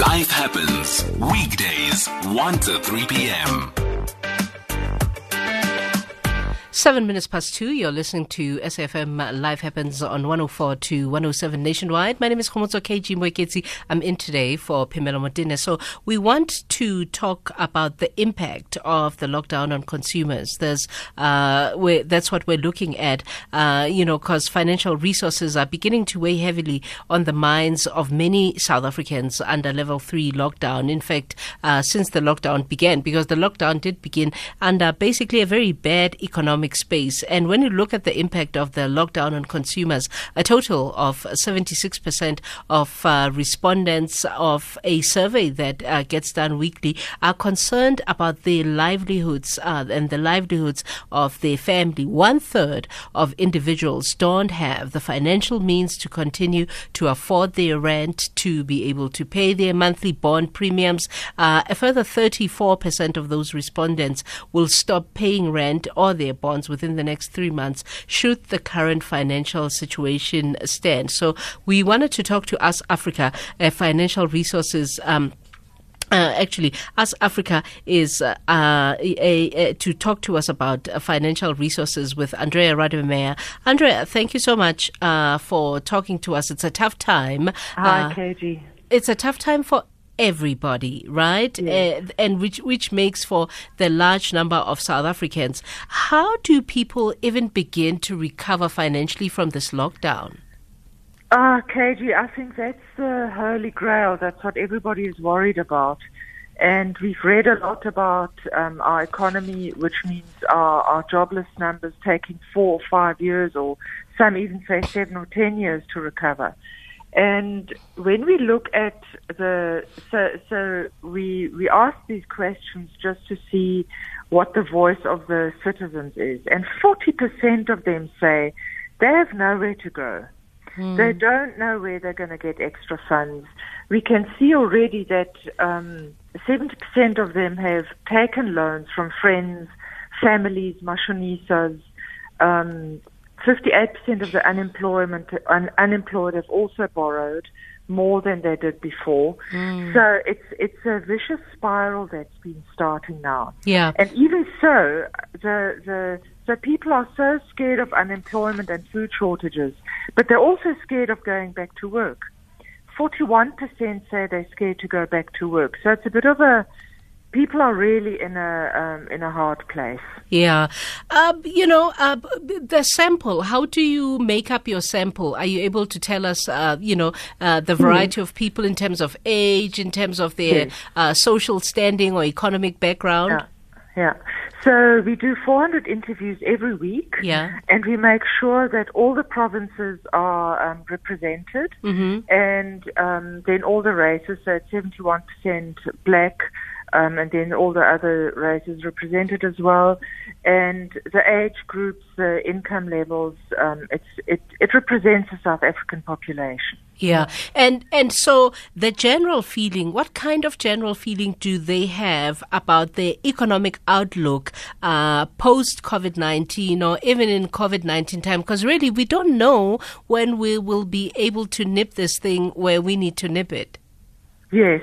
Life happens weekdays 1 to 3 p.m. Seven minutes past two, you're listening to SFM Life Happens on 104 to 107 nationwide. My name is Khomotso KG Moeketsi. I'm in today for Phemelo Motene. So we want to talk about the impact of the lockdown on consumers. There's, uh, that's what we're looking at, uh, you know, because financial resources are beginning to weigh heavily on the minds of many South Africans under level three lockdown. In fact, uh, since the lockdown began, because the lockdown did begin under basically a very bad economic economic space. And when you look at the impact of the lockdown on consumers, a total of 76% of uh, respondents of a survey that uh, gets done weekly are concerned about their livelihoods uh, and the livelihoods of their family. One third of individuals don't have the financial means to continue to afford their rent, to be able to pay their monthly bond premiums. Uh, a further 34% of those respondents will stop paying rent or their bond bonds within the next three months should the current financial situation stand. So we wanted to talk to Ask Africa, uh, financial resources. Um, uh, actually, Ask Africa is uh, a, a, to talk to us about uh, financial resources with Andrea Rademeyer. Andrea, thank you so much uh, for talking to us. It's a tough time. Hi, uh, KG. It's a tough time for everybody, right? Uh, and which which makes for the large number of South Africans. How do people even begin to recover financially from this lockdown? Ah, uh, KG, I think that's the holy grail. That's what everybody is worried about. And we've read a lot about um, our economy, which means our, our jobless numbers taking four or five years, or some even say seven or ten years to recover. And when we look at the, so, so we, we ask these questions just to see what the voice of the citizens is. And 40% of them say they have nowhere to go. Mm. They don't know where they're going to get extra funds. We can see already that um, 70% of them have taken loans from friends, families, mashonisas, um, 58% of the unemployment un, unemployed have also borrowed more than they did before. Mm. So it's it's a vicious spiral that's been starting now. Yeah. And even so, the the so people are so scared of unemployment and food shortages, but they're also scared of going back to work. 41% say they're scared to go back to work. So it's a bit of a people are really in a um, in a hard place. Yeah, uh, you know uh, the sample. How do you make up your sample? Are you able to tell us, uh, you know, uh, the hmm. variety mm. of people in terms of age, in terms of their yes. Uh, social standing or economic background? Yeah. Yeah. So we do 400 interviews every week. Yeah. And we make sure that all the provinces are um, represented. Mm-hmm. And um, then all the races, so it's 71% black, um, and then all the other races represented as well. And the age groups, the income levels, um, it, it represents the South African population. Yeah, and and so the general feeling, what kind of general feeling do they have about the economic outlook uh, post COVID nineteen or even in COVID nineteen time? Because really, we don't know when we will be able to nip this thing where we need to nip it. Yes.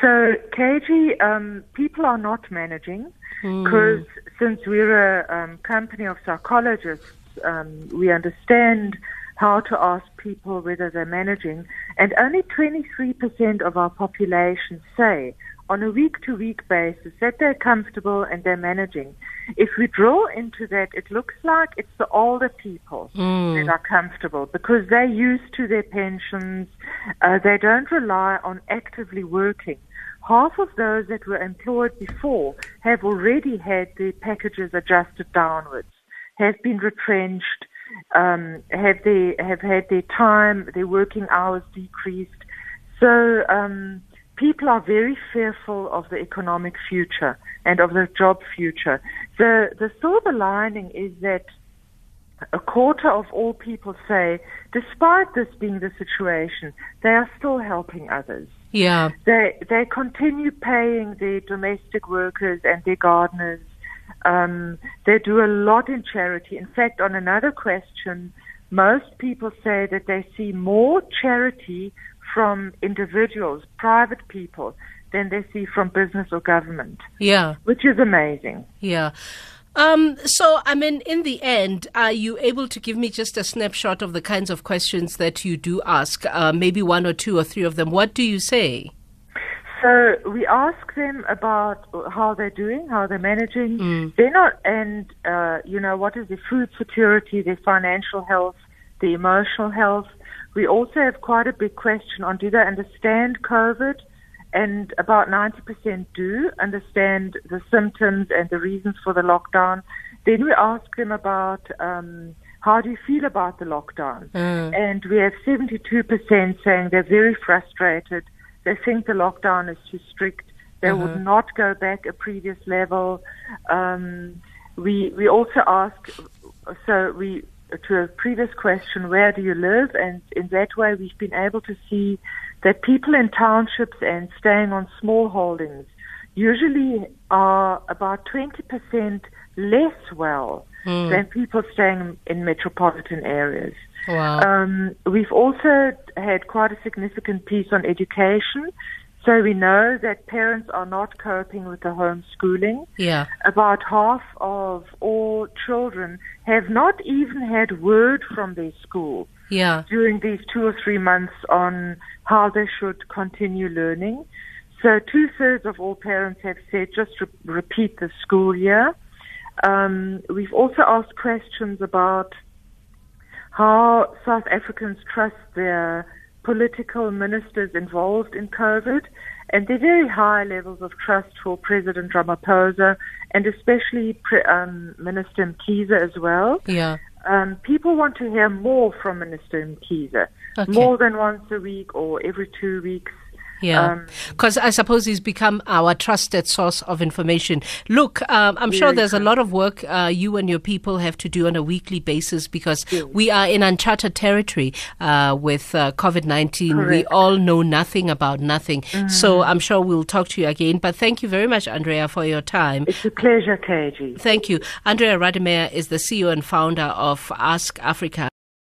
So, KG, um, people are not managing because mm. since we're a um, company of psychologists, um, we understand how to ask people whether they're managing, and only 23% of our population say on a week to week basis that they're comfortable and they're managing. If we draw into that, it looks like it's the older people mm. that are comfortable because they're used to their pensions. Uh, they don't rely on actively working half of those that were employed before have already had their packages adjusted downwards, have been retrenched, um, have they have had their time, their working hours decreased. So um, people are very fearful of the economic future and of the job future. The the silver lining is that a quarter of all people say, despite this being the situation, they are still helping others. Yeah. They they continue paying their domestic workers and their gardeners. Um, they do a lot in charity. In fact, on another question, most people say that they see more charity from individuals, private people, than they see from business or government. Yeah. Which is amazing. Yeah. Um, so, I mean, in the end, are you able to give me just a snapshot of the kinds of questions that you do ask? Uh, maybe one or two or three of them. What do you say? So we ask them about how they're doing, how they're managing. Mm. They're not, and uh, you know, what is their food security, their financial health, their emotional health. We also have quite a big question on do they understand COVID? And about 90% do understand the symptoms and the reasons for the lockdown. Then we ask them about um, how do you feel about the lockdown? Mm. And we have 72% saying they're very frustrated they think the lockdown is too strict. They mm-hmm. would not go back a previous level. Um, we we also ask, so we to a previous question, where do you live? And in that way, we've been able to see that people in townships and staying on small holdings usually are about 20% less well mm. than people staying in metropolitan areas. Wow. Um, we've also had quite a significant piece on education. So we know that parents are not coping with the homeschooling. Yeah. About half of all children have not even had word from their school. Yeah. During these two or three months on how they should continue learning. So two thirds of all parents have said just re- repeat the school year. Um, we've also asked questions about how South Africans trust their political ministers involved in COVID, and there are very high levels of trust for President Ramaphosa and especially um, Minister Mkhize as well. Yeah. Um, people want to hear more from Minister Mkhize, okay. more than once a week or every two weeks. Yeah, because um, I suppose he's become our trusted source of information. Look, um, I'm sure there's a lot of work uh, you and your people have to do on a weekly basis because we are in uncharted territory uh, with uh, COVID 19. We all know nothing about nothing. Mm-hmm. So I'm sure we'll talk to you again. But thank you very much, Andrea, for your time. It's a pleasure, KG. Thank you. Andrea Rademeyer is the CEO and founder of Ask Africa.